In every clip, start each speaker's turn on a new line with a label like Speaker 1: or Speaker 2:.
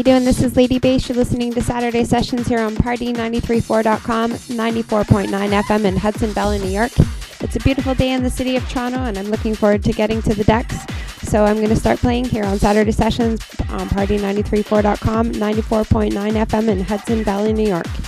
Speaker 1: You doing? This is Lady Bass. You're listening to Saturday Sessions here on Party934.com, 94.9 FM in Hudson Valley, New York. It's a beautiful day in the city of Toronto, and I'm looking forward to getting to the decks. So I'm going to start playing here on Saturday Sessions on Party934.com, 94.9 FM in Hudson Valley, New York.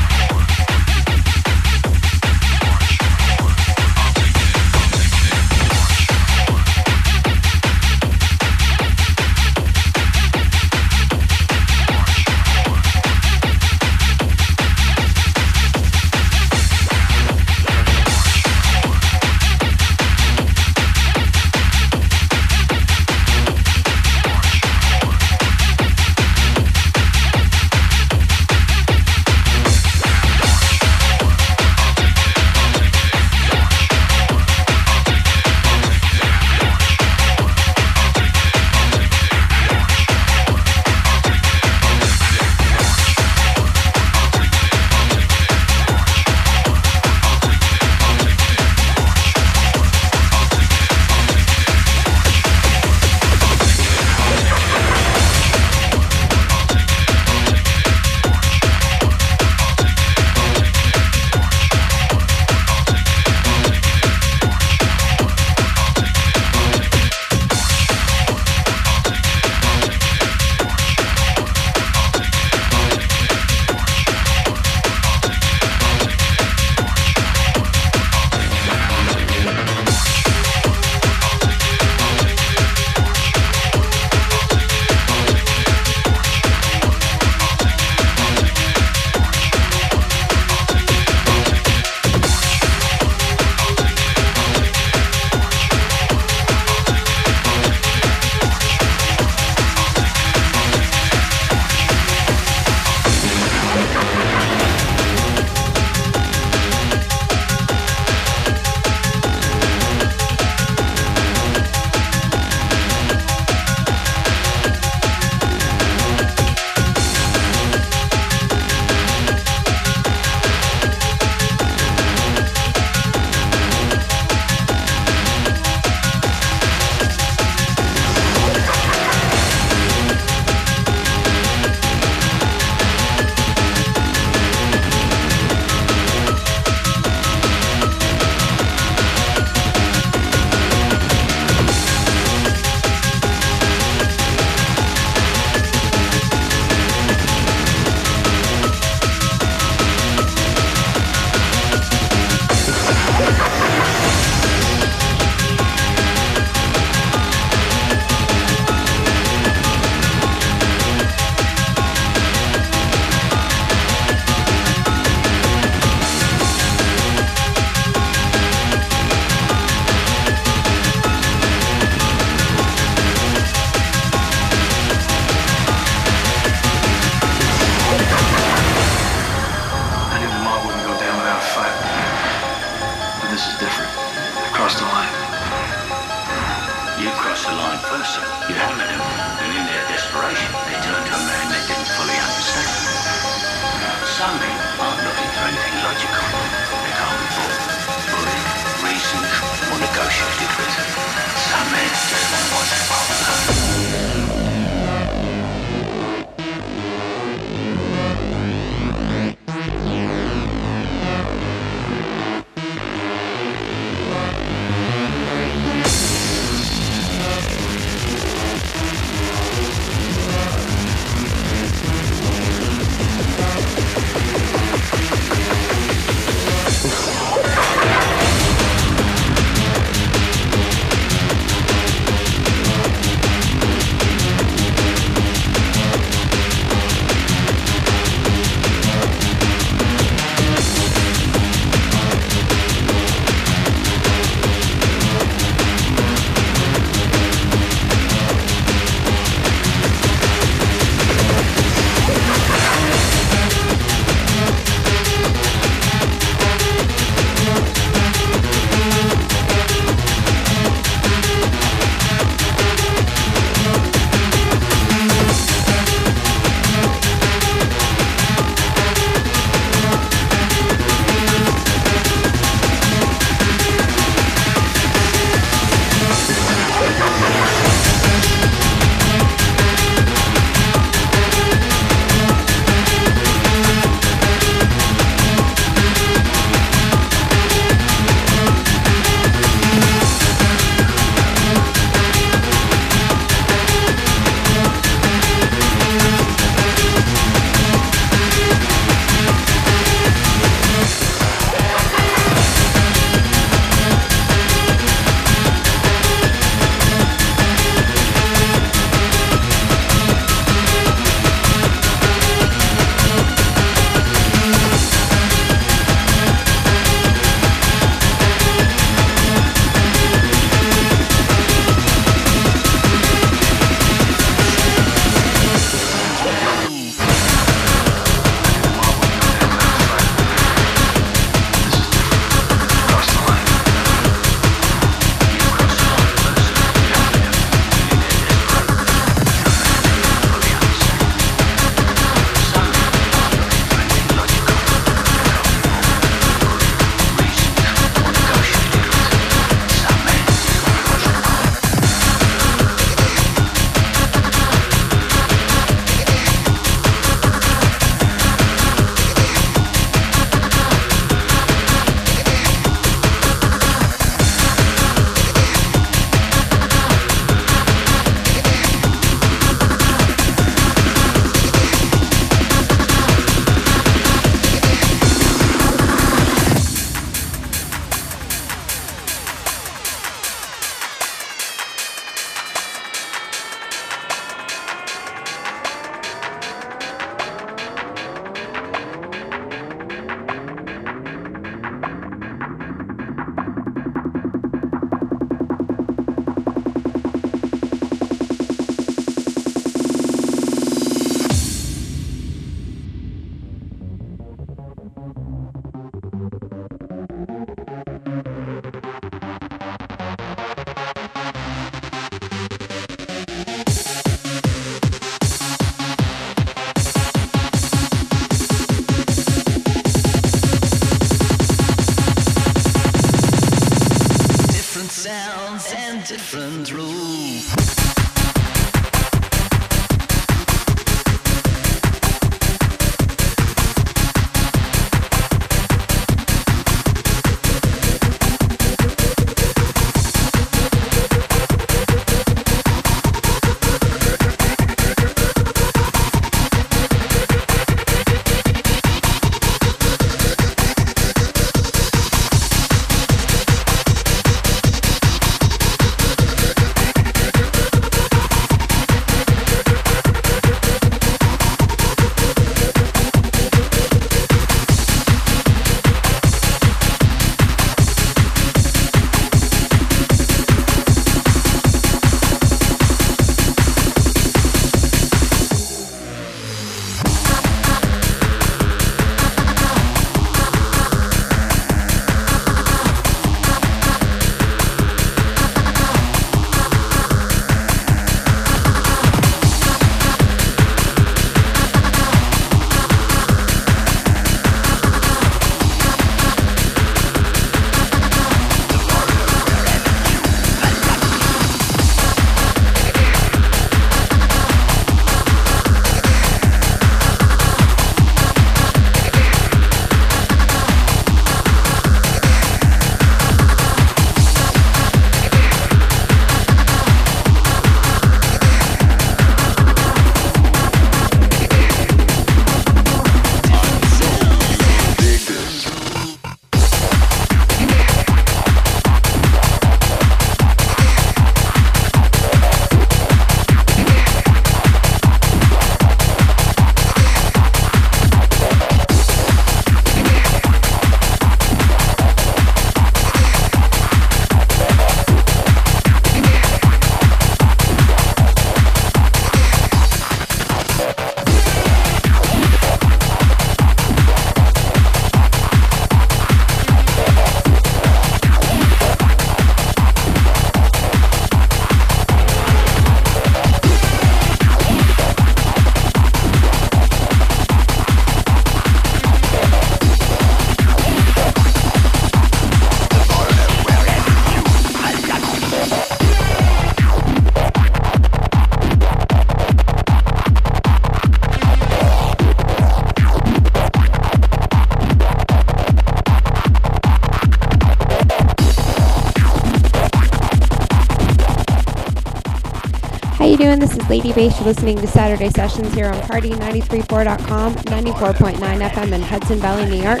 Speaker 1: Lady Bass. You're listening to Saturday Sessions here on Party934.com, 94.9 FM in Hudson Valley, New York.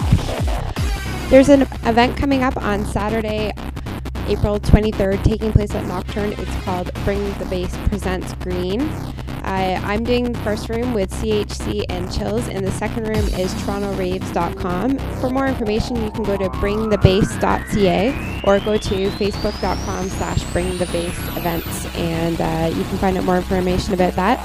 Speaker 1: There's an event coming up on Saturday, April 23rd, taking place at Nocturne. It's called Bring the Bass Presents Green. I, am doing the first room with CHC and Chills, and the second room is TorontoRaves.com. For more information, you can go to bringthebass.ca or go to facebook.com slash bringthebass events, and uh, you can find out more information about that.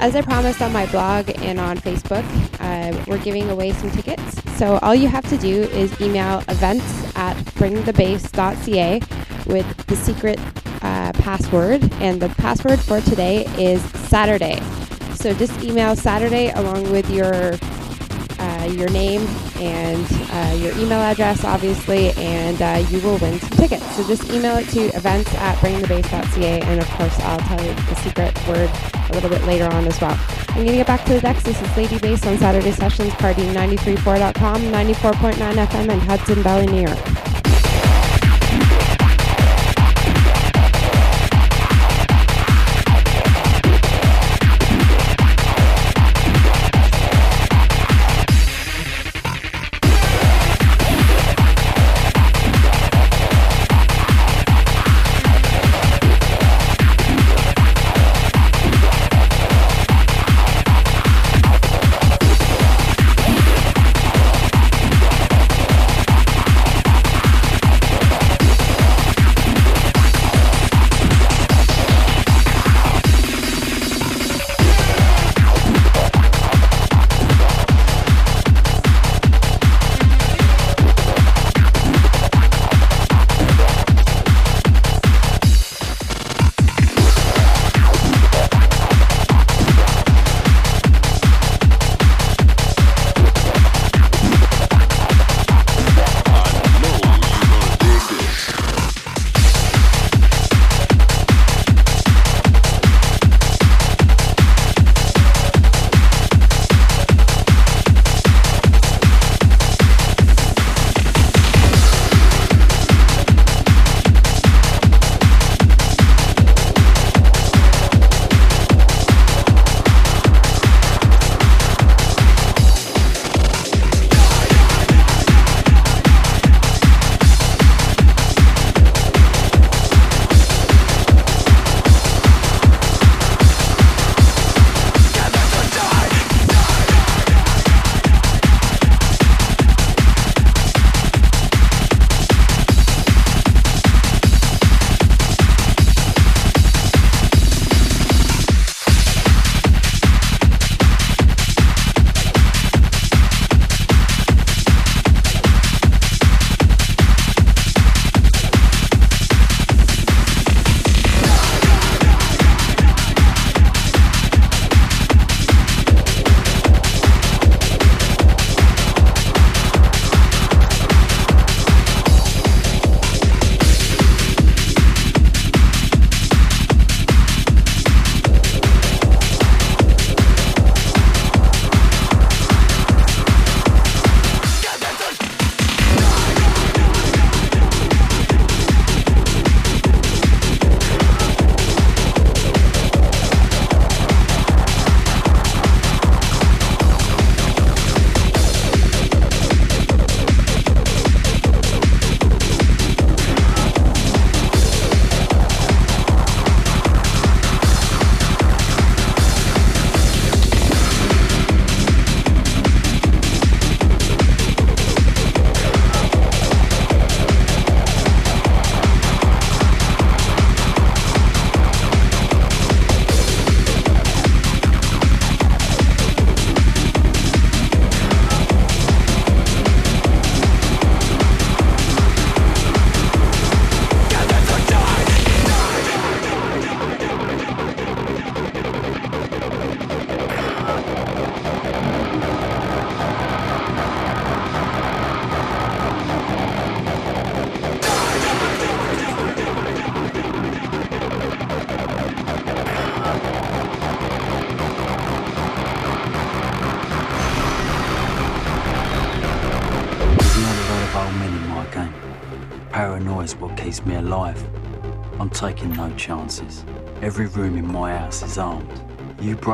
Speaker 1: As I promised on my blog and on Facebook, uh, we're giving away some tickets. So all you have to do is email events at bringthebass.ca with the secret uh, password, and the password for today is Saturday. So just email Saturday along with your uh, your name and uh, your email address, obviously, and uh, you will win some tickets. So just email it to events at bringthebass.ca, and of course, I'll tell you the secret word a little bit later on as well. I'm going to get back to the decks. This is Lady Bass on Saturday Sessions, party934.com, 94.9 FM in Hudson Valley, New York.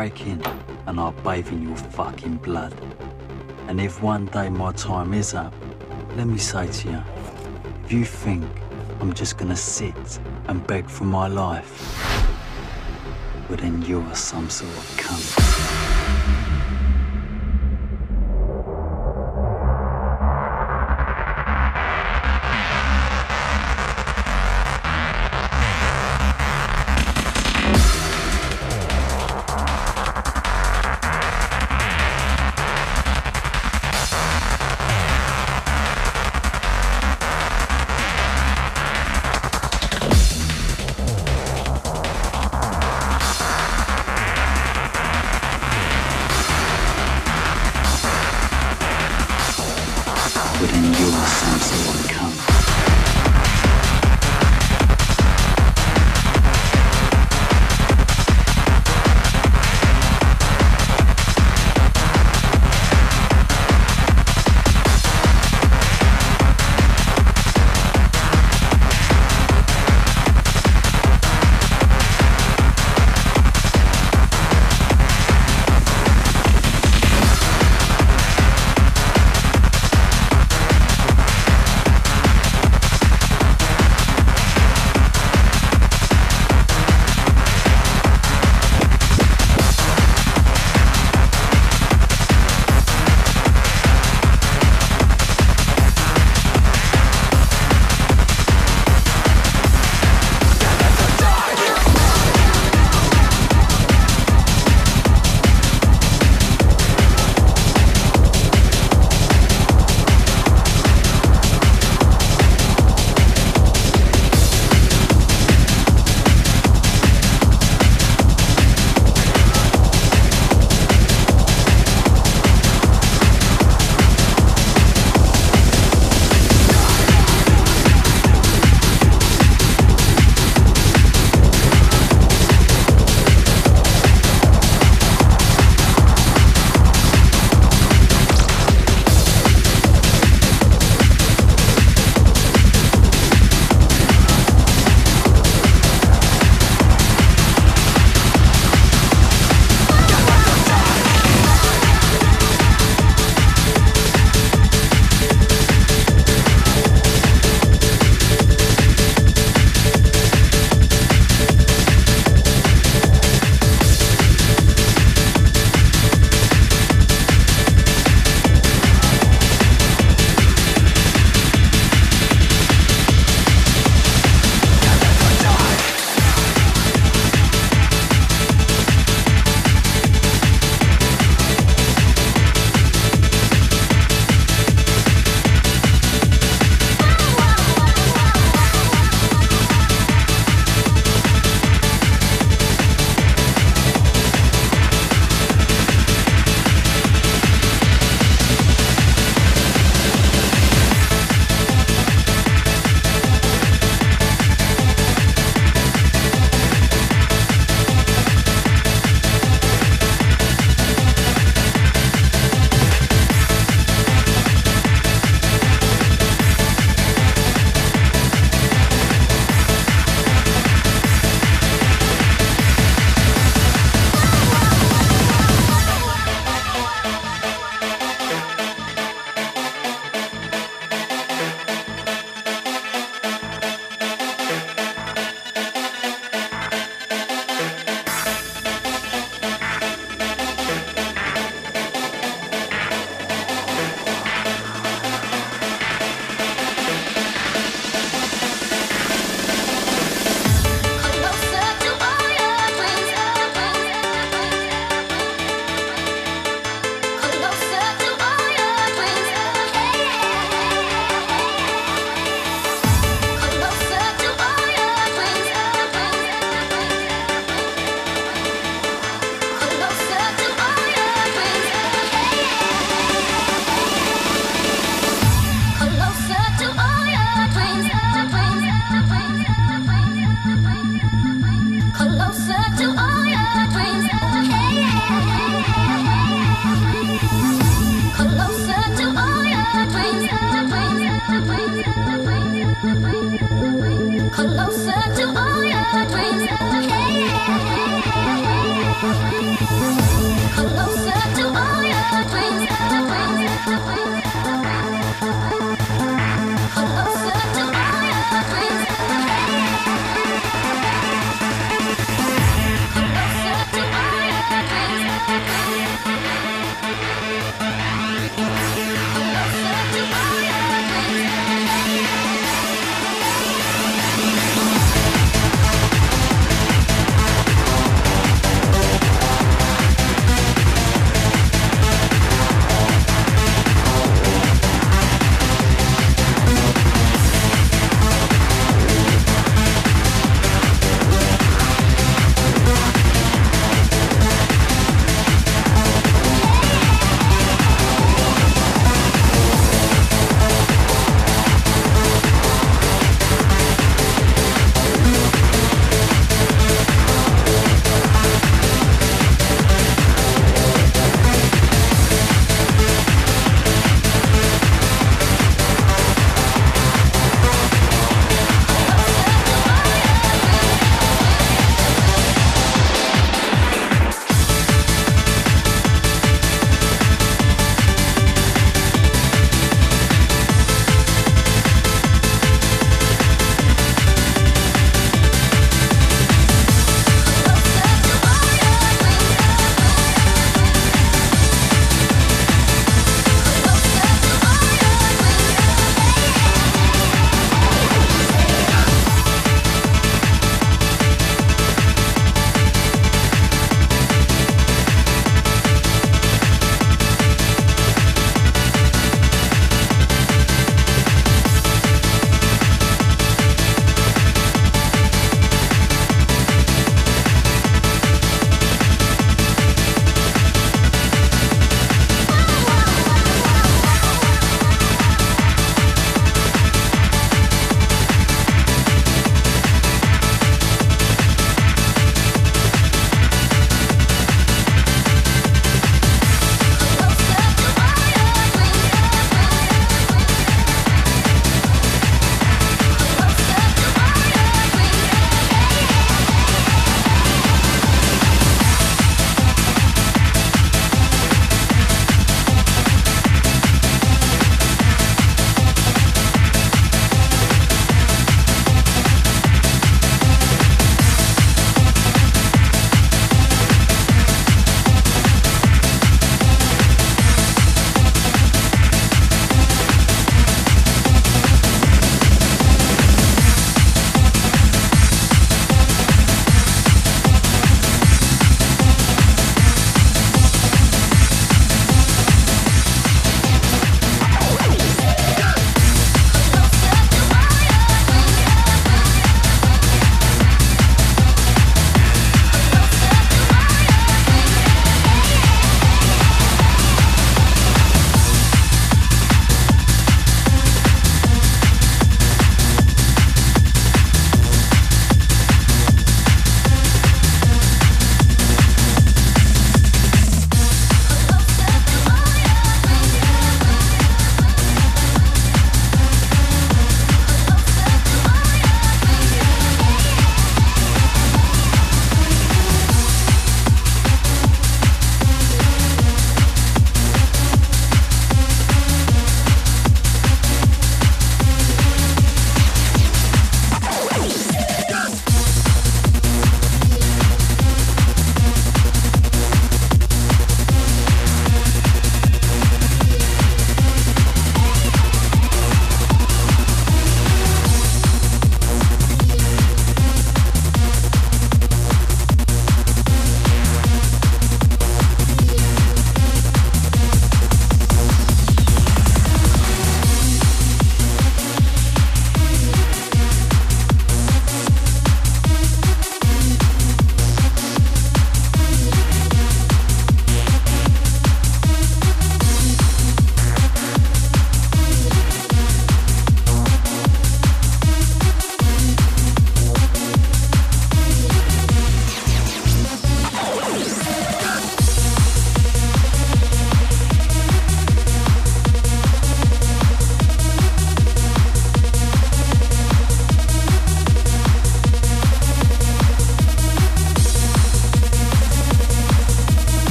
Speaker 2: You break in, and I'll bathe in your fucking blood. And if one day my time is up, let me say to you, if you think I'm just gonna sit and beg for my life, well then you're some sort of cunt.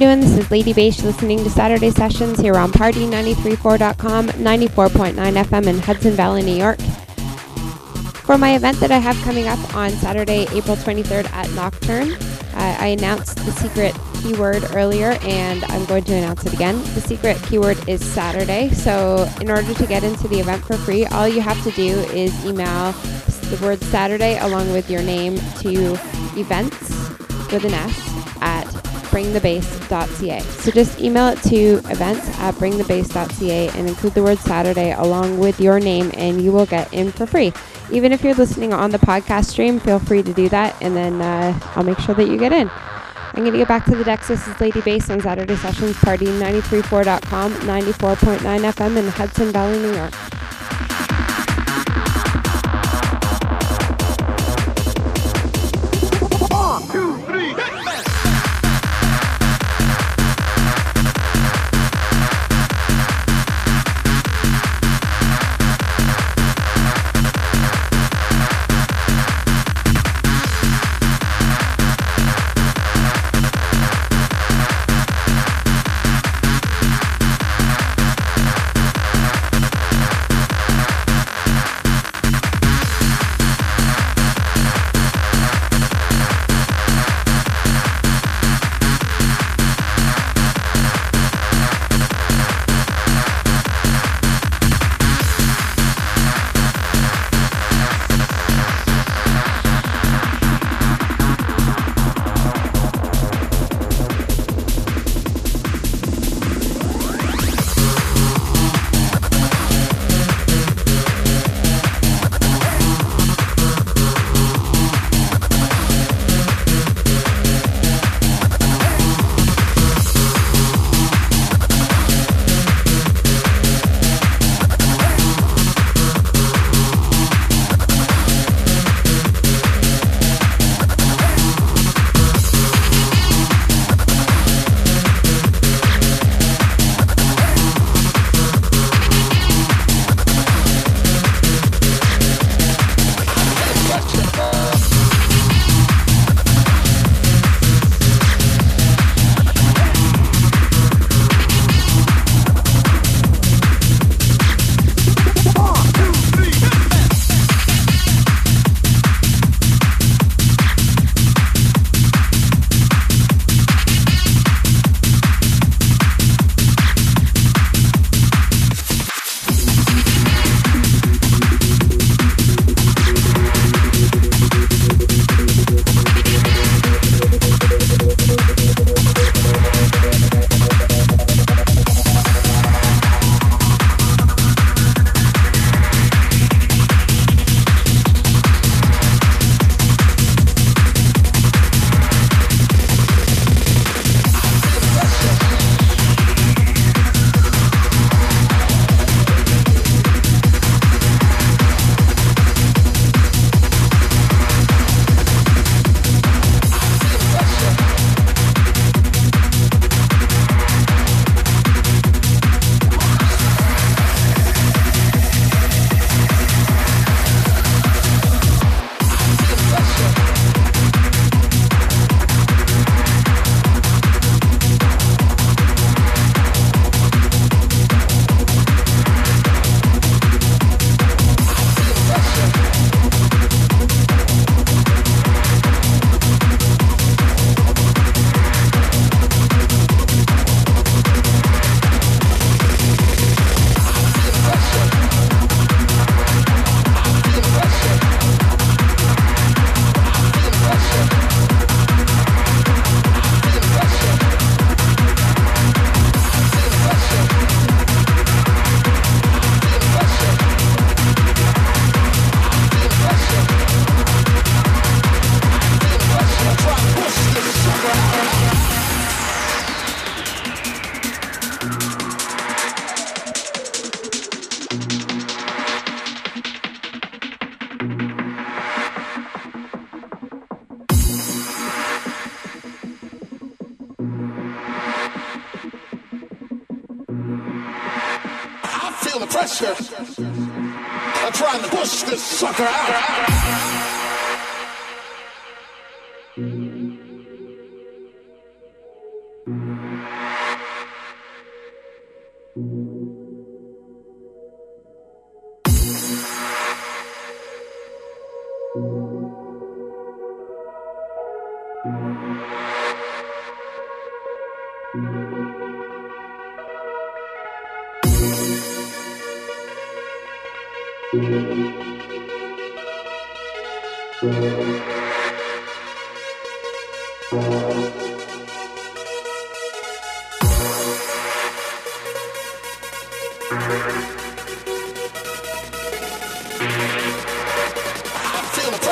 Speaker 1: Doing? This is Lady Bass listening to Saturday Sessions here on Party934.com, 94.9 FM in Hudson Valley, New York. For my event that I have coming up on Saturday, April 23rd at Nocturne, uh, I announced the secret keyword earlier and I'm going to announce it again. The secret keyword is Saturday. So, in order to get into the event for free, all you have to do is email the word Saturday along with your name to events with an S at bringthebass.ca. So just email it to events at bringthebass.ca and include the word Saturday along with your name and you will get in for free. Even if you're listening on the podcast stream, feel free to do that and then uh, I'll make sure that you get in. I'm going to get back to the decks. This is Lady Bass on Saturday Sessions Party 934.com, 94.9 FM in Hudson Valley, New York.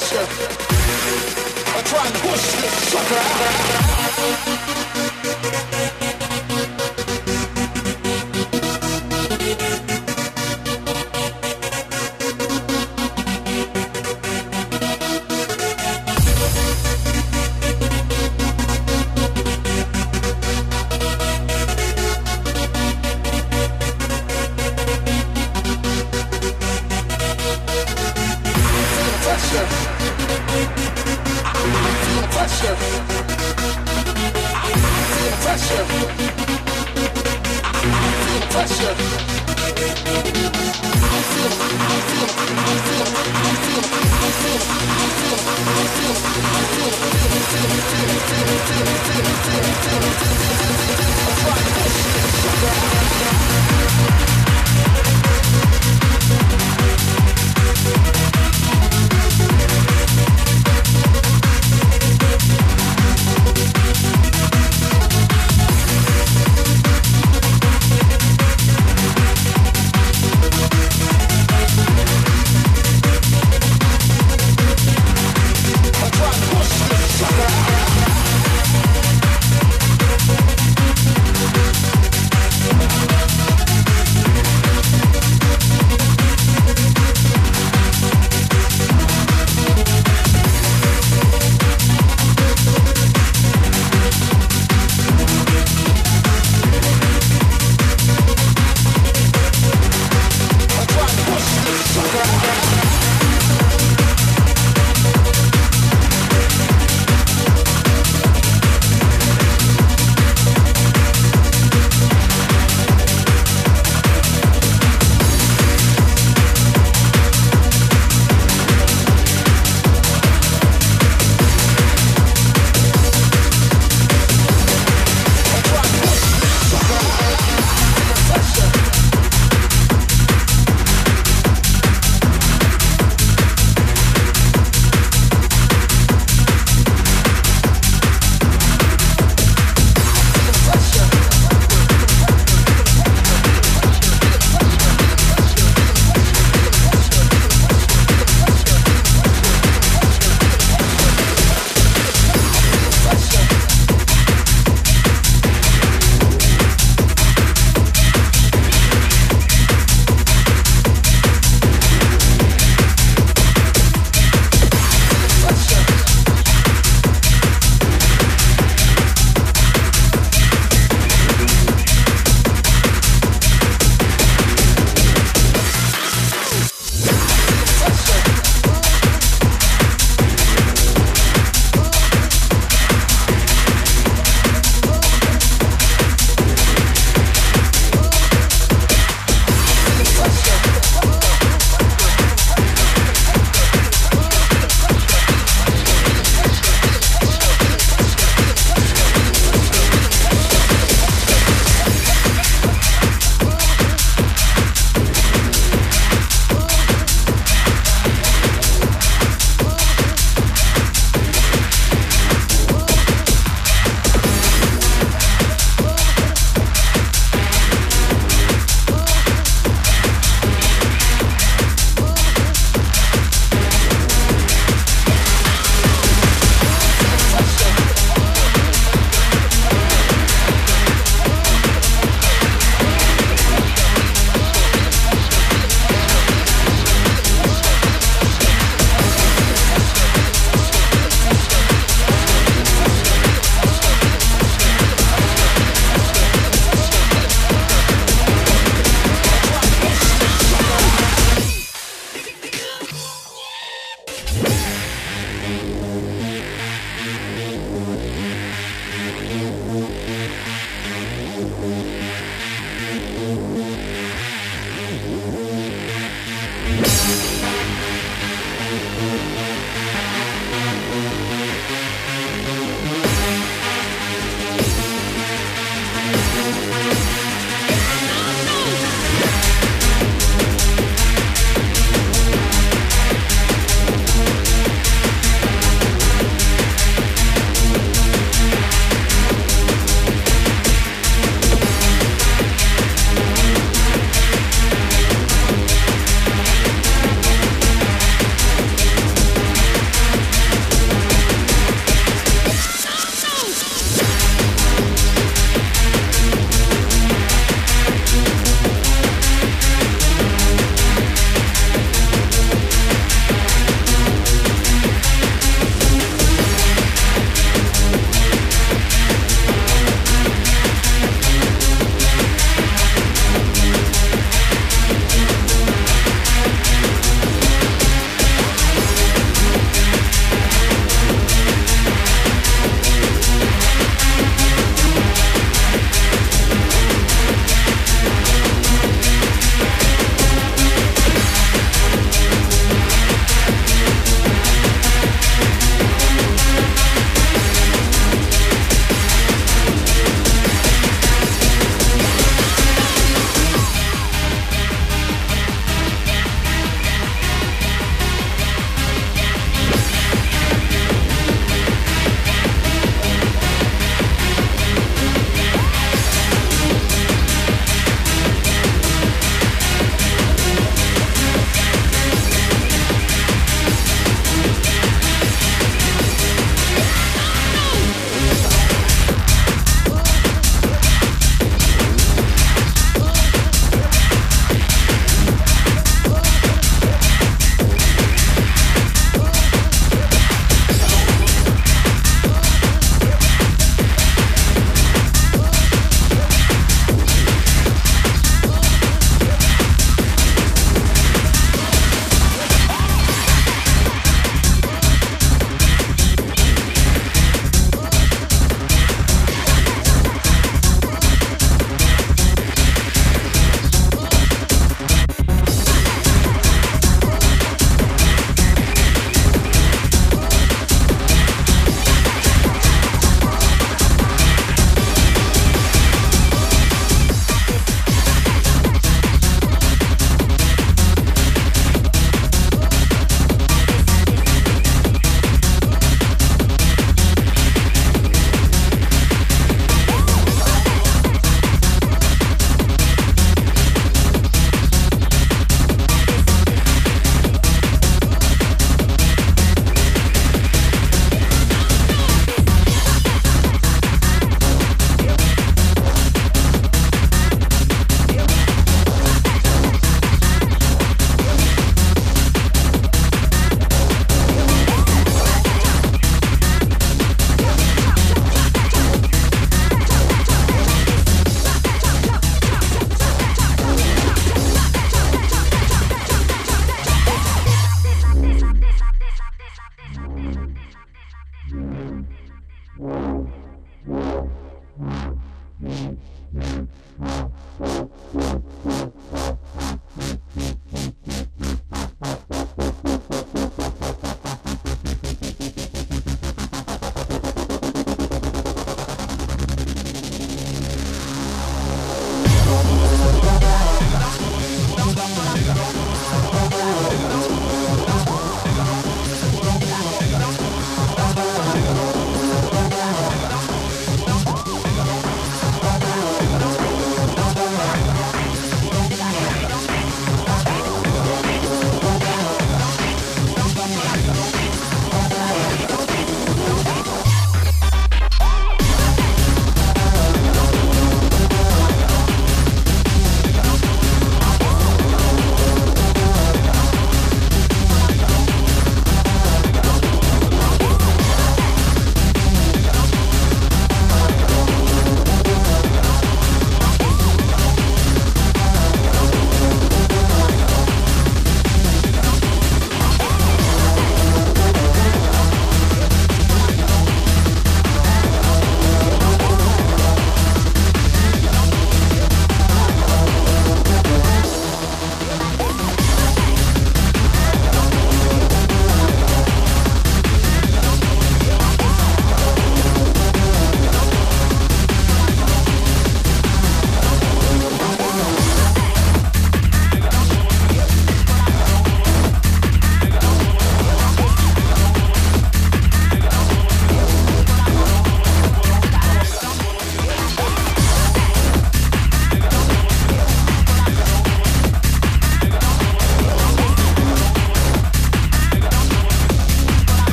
Speaker 3: catch. I try and push this sucker out.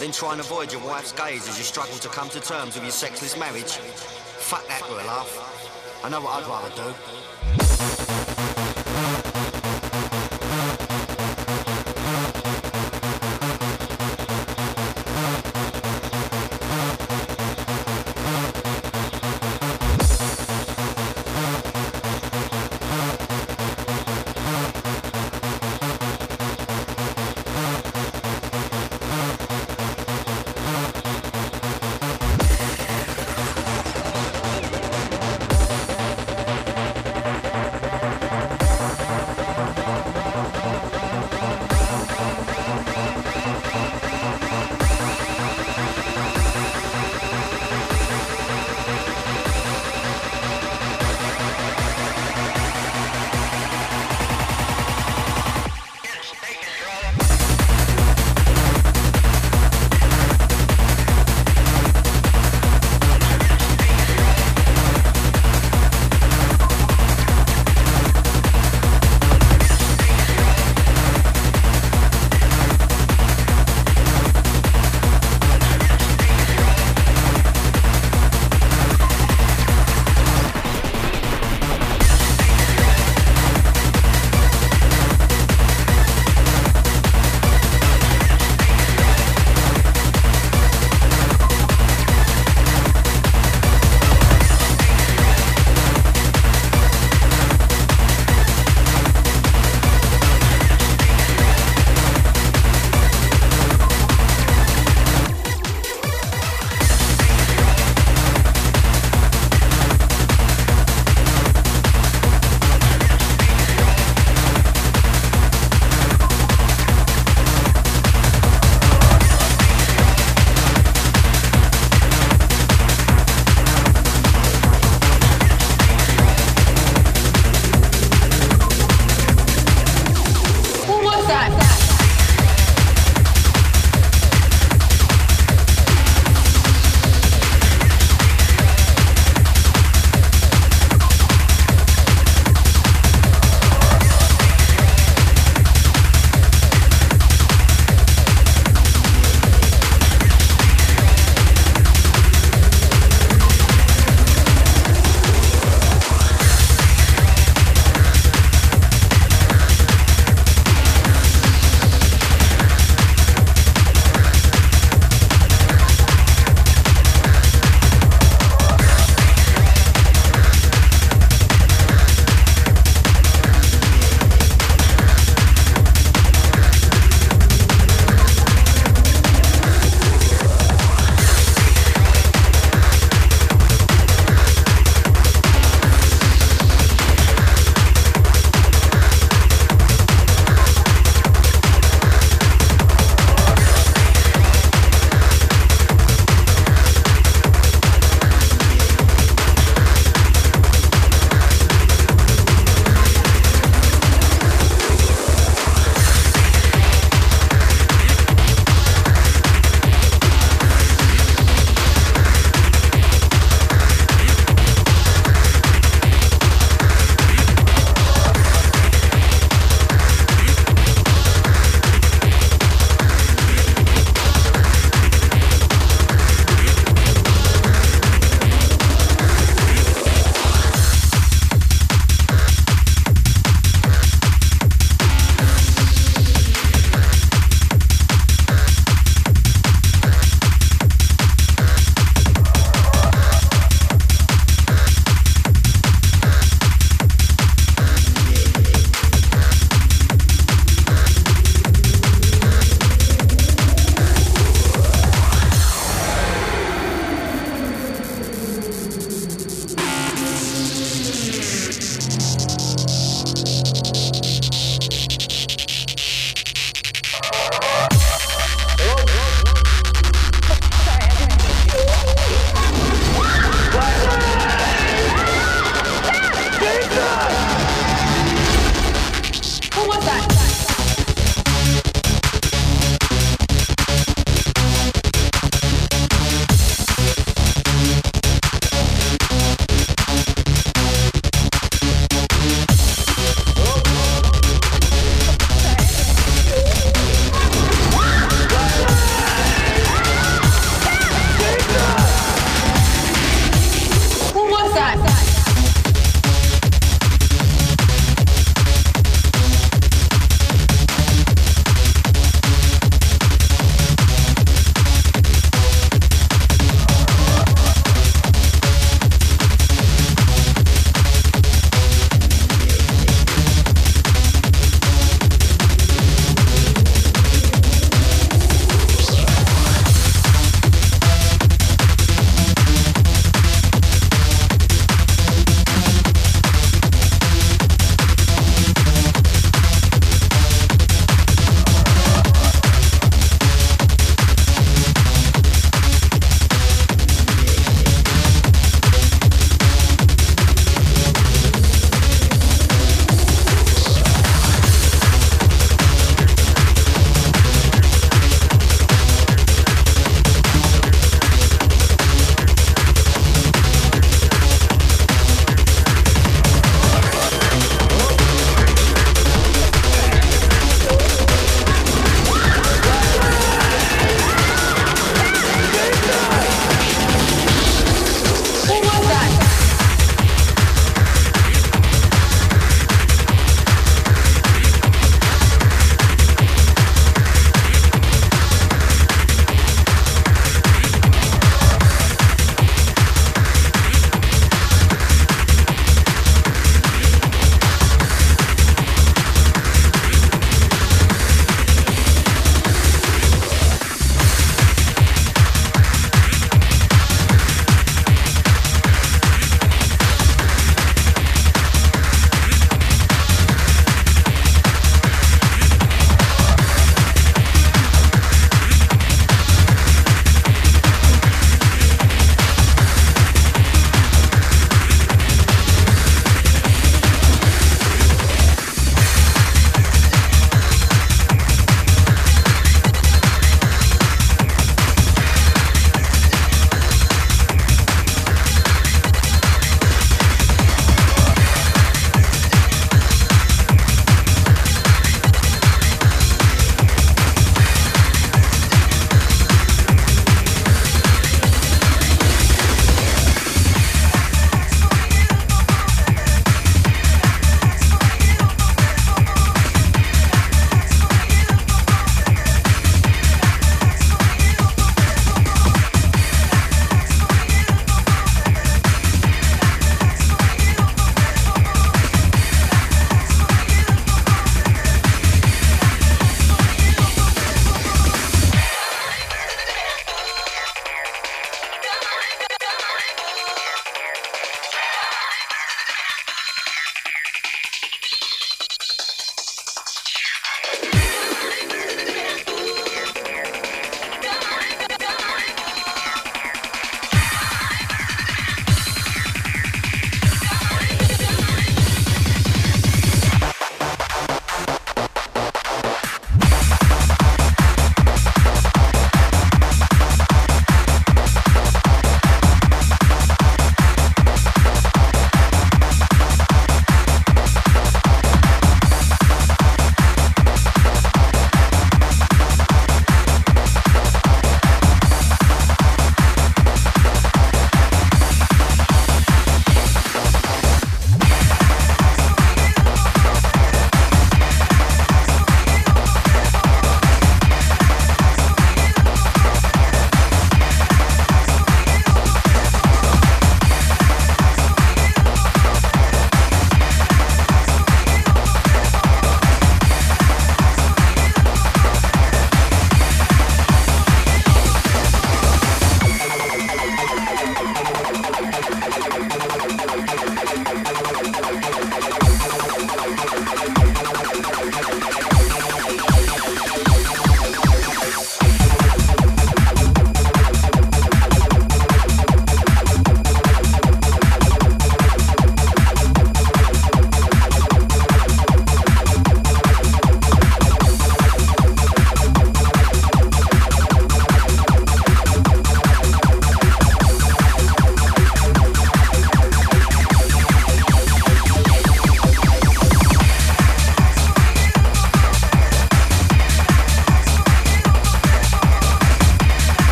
Speaker 4: Then try and avoid your wife's gaze as you struggle to come to terms with your sexless marriage. Fuck that for a laugh. I know what I'd rather do.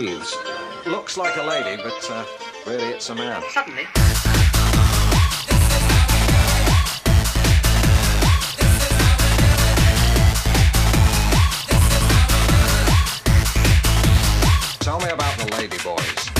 Speaker 5: sheaths.
Speaker 3: Looks like a lady, but uh, really it's a man.
Speaker 6: Suddenly.
Speaker 3: Tell me about the lady boys.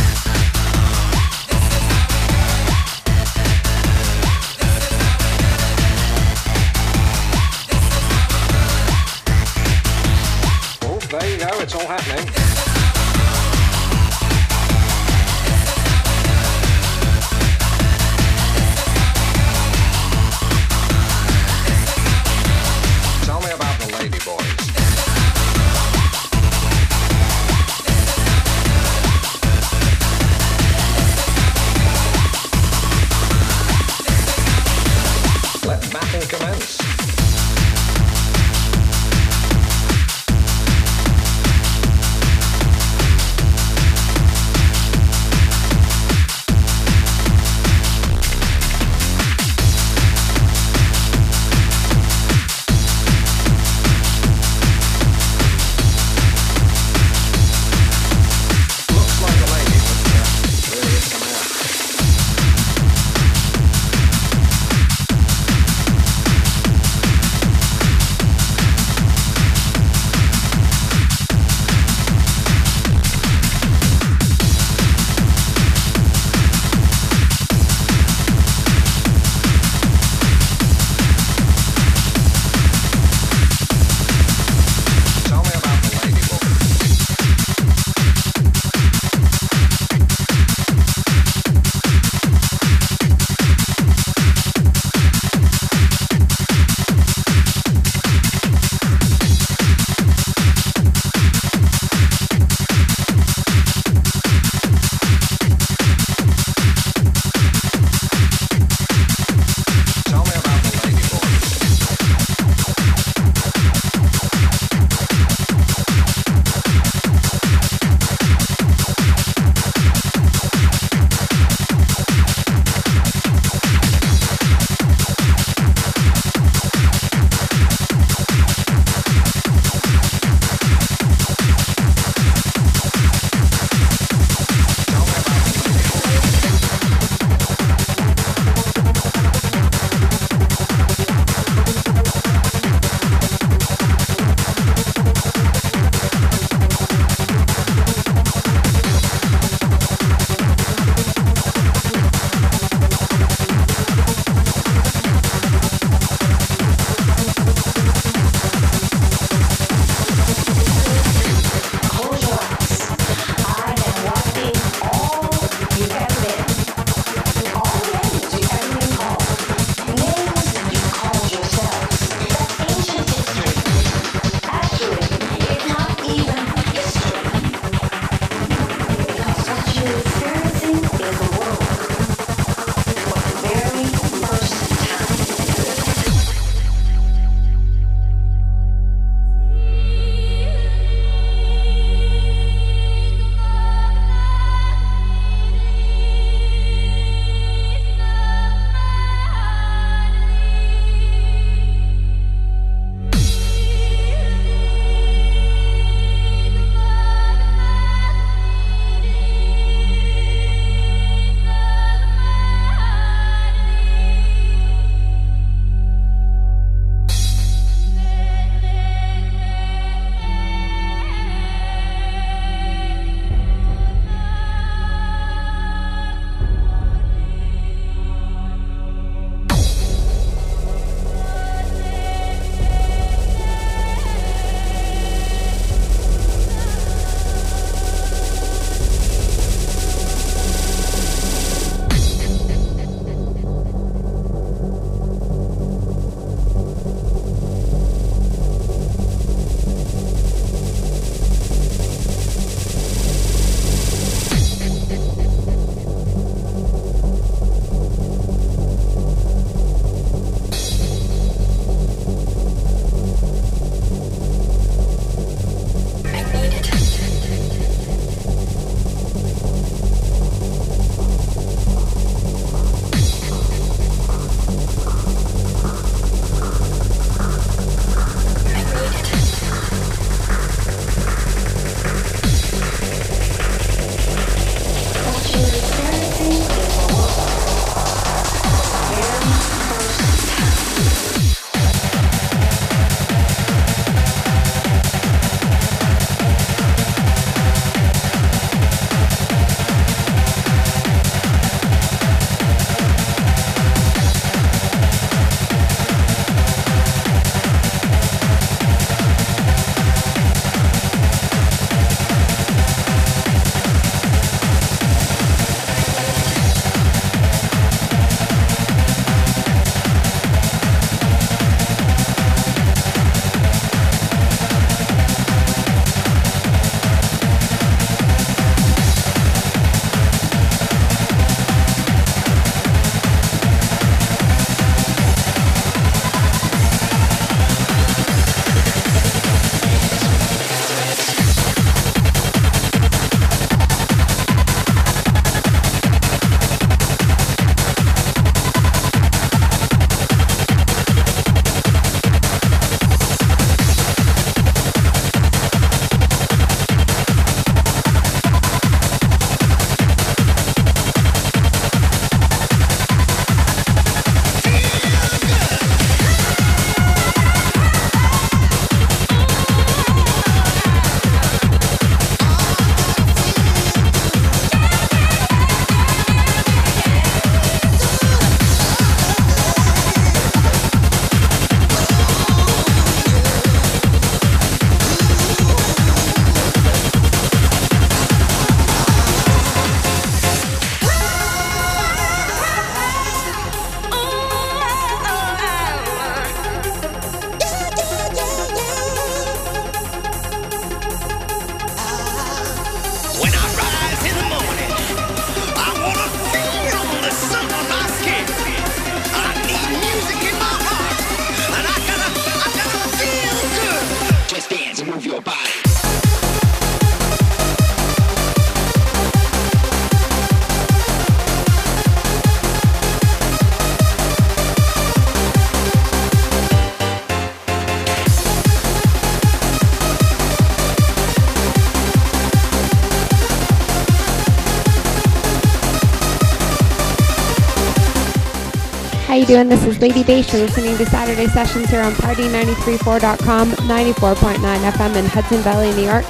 Speaker 1: How you doing? This is Lady Bass. You're listening to Saturday Sessions here on Party934.com, 94.9 FM in Hudson Valley, New York.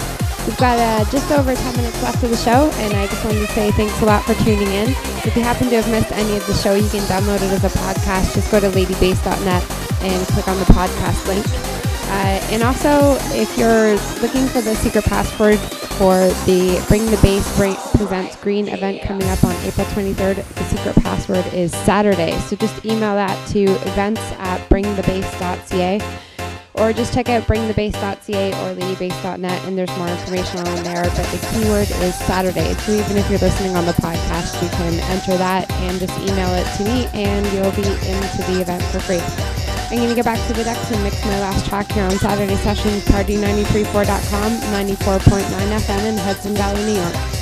Speaker 1: We've got uh, just over 10 minutes left of the show, and I just wanted to say thanks a lot for tuning in. If you happen to have missed any of the show, you can download it as a podcast. Just go to ladybass.net and click on the podcast link. Uh, and also, if you're looking for the secret password for the Bring the Bass Break Presents Green event coming up on April 23rd, the secret password is Saturday. So just email that to events at bringthebass.ca or just check out bringthebass.ca or ladybass.net and there's more information on there. But the keyword is Saturday. So even if you're listening on the podcast, you can enter that and just email it to me and you'll be into the event for free. I'm going to get back to the decks and mix my last track here on Saturday Sessions, Party934.com, 94.9 FM in Hudson Valley, New York.